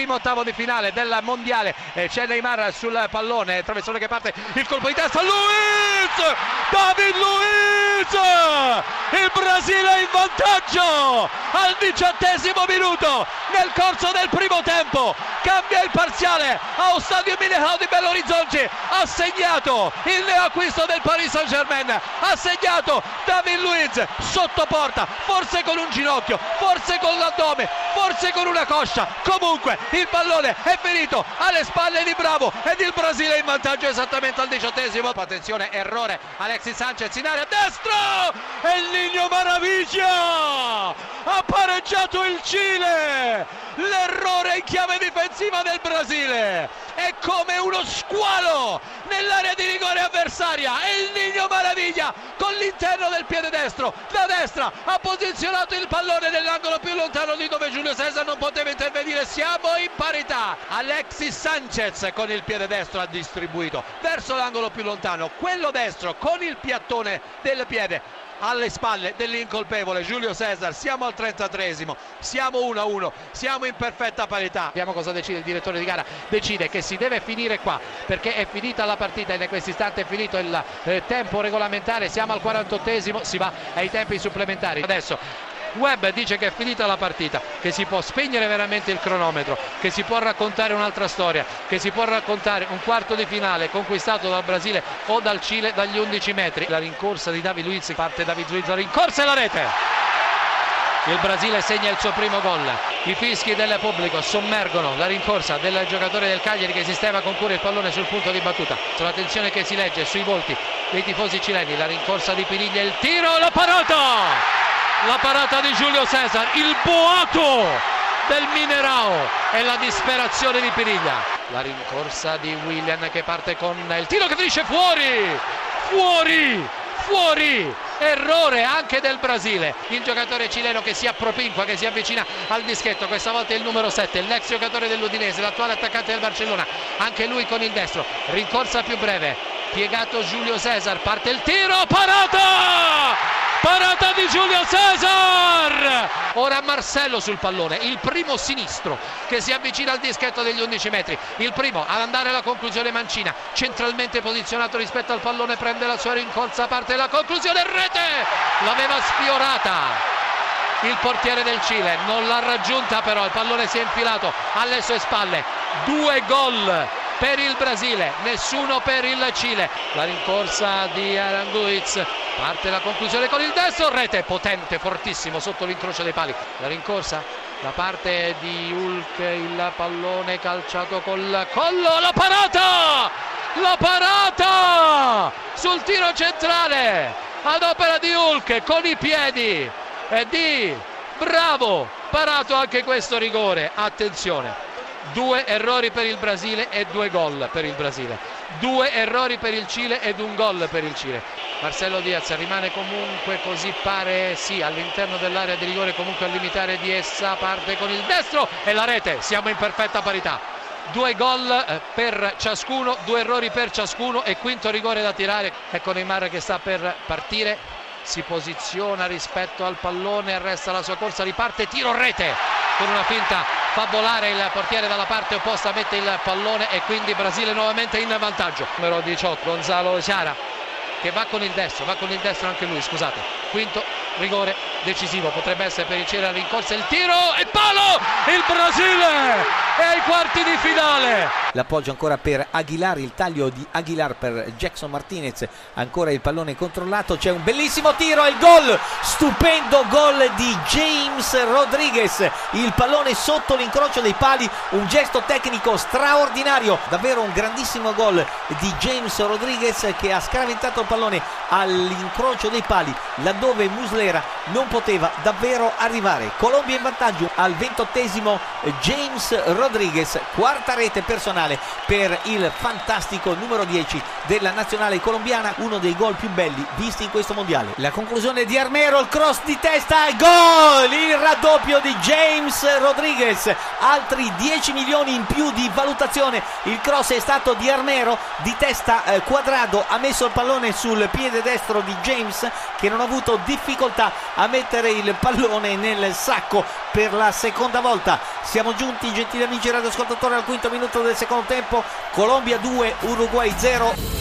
primo ottavo di finale del mondiale. Eh, c'è Neymar sul pallone, traversone che parte, il colpo di testa, Luiz! David Luiz! Il Brasile in vantaggio al diciottesimo minuto nel corso del primo tempo. Cambia il parziale a Stadio Mineirão di Belo Horizonte. Ha segnato il neoacquisto del Paris Saint Germain. Ha segnato David Luiz sotto porta, forse con un ginocchio, forse con l'addome, forse con una coscia. Comunque il pallone è finito alle spalle di Bravo ed il Brasile in vantaggio esattamente al diciottesimo. Attenzione, errore. Alexis Sanchez in area destro e il Nino Maraviglia ha pareggiato il Cile. L'errore in chiave difensiva del Brasile! È come uno squalo nell'area di rigore avversaria! E il Nino Maraviglia con l'interno del piede destro! Da destra ha posizionato il pallone nell'angolo più lontano di dove Giulio Cesar non poteva intervenire. Siamo in parità! Alexis Sanchez con il piede destro ha distribuito verso l'angolo più lontano. Quello destro con il piattone del piede alle spalle dell'incolpevole Giulio Cesar. Siamo al 33esimo siamo 1-1 siamo in perfetta parità. Vediamo cosa decide il direttore di gara. Decide che si deve finire qua perché è finita la partita in questo istante è finito il eh, tempo regolamentare. Siamo al 48esimo si va ai tempi supplementari. Adesso Webb dice che è finita la partita, che si può spegnere veramente il cronometro, che si può raccontare un'altra storia, che si può raccontare un quarto di finale conquistato dal Brasile o dal Cile dagli 11 metri. La rincorsa di David Luiz, parte David Luiz, la rincorsa e la rete. Il Brasile segna il suo primo gol. I fischi del pubblico sommergono la rincorsa del giocatore del Cagliari che sistema con cura il pallone sul punto di battuta. Sulla tensione che si legge sui volti dei tifosi cileni. La rincorsa di Piniglia, il tiro, la parata! La parata di Giulio Cesar, il boato del Minerao e la disperazione di Piriglia. La rincorsa di William che parte con il tiro che finisce fuori, fuori, fuori. Errore anche del Brasile, il giocatore cileno che si appropinqua, che si avvicina al dischetto, questa volta il numero 7, l'ex giocatore dell'Udinese, l'attuale attaccante del Barcellona, anche lui con il destro, rincorsa più breve, piegato Giulio Cesar, parte il tiro, parata! Parata di Giulio Cesar! Ora Marcello sul pallone il primo sinistro che si avvicina al dischetto degli 11 metri. Il primo ad andare alla conclusione Mancina centralmente posizionato rispetto al pallone prende la sua rincorsa parte la conclusione rete! L'aveva sfiorata il portiere del Cile non l'ha raggiunta però il pallone si è infilato alle sue spalle. Due gol per il Brasile, nessuno per il Cile. La rincorsa di Aranguiz, parte la conclusione con il destro, rete potente, fortissimo sotto l'incrocio dei pali. La rincorsa da parte di Hulk, il pallone calciato col collo, la parata! La parata! Sul tiro centrale ad opera di Hulk con i piedi e di Bravo, parato anche questo rigore. Attenzione, due errori per il Brasile e due gol per il Brasile, due errori per il Cile ed un gol per il Cile. Marcello Diaz rimane comunque così pare sì all'interno dell'area di rigore comunque a limitare di essa parte con il destro e la rete, siamo in perfetta parità. Due gol eh, per ciascuno, due errori per ciascuno e quinto rigore da tirare. Ecco Neymar che sta per partire, si posiziona rispetto al pallone, arresta la sua corsa, riparte, tiro rete con una finta fa volare il portiere dalla parte opposta, mette il pallone e quindi Brasile nuovamente in vantaggio. Numero 18 Gonzalo Ciara che va con il destro, va con il destro anche lui, scusate. Quinto rigore decisivo, potrebbe essere per il Cile la rincorsa, il tiro e palo! Il Brasile è ai quarti di finale. L'appoggio ancora per Aguilar, il taglio di Aguilar per Jackson Martinez, ancora il pallone controllato, c'è un bellissimo tiro e il gol, stupendo gol di James Rodriguez, il pallone sotto l'incrocio dei pali, un gesto tecnico straordinario, davvero un grandissimo gol di James Rodriguez che ha scraventato il pallone all'incrocio dei pali laddove Muslera non poteva davvero arrivare. Colombia in vantaggio al ventottesimo James Rodriguez, quarta rete personale per il fantastico numero 10 della nazionale colombiana, uno dei gol più belli visti in questo mondiale. La conclusione di Armero, il cross di testa gol! Il raddoppio di James Rodriguez, altri 10 milioni in più di valutazione. Il cross è stato di Armero, di testa eh, quadrado, ha messo il pallone sul piede destro di James che non ha avuto difficoltà a mettere il pallone nel sacco per la seconda volta. Siamo giunti, gentili amici radioascoltatori, al quinto minuto del secondo tempo. Colombia 2, Uruguay 0.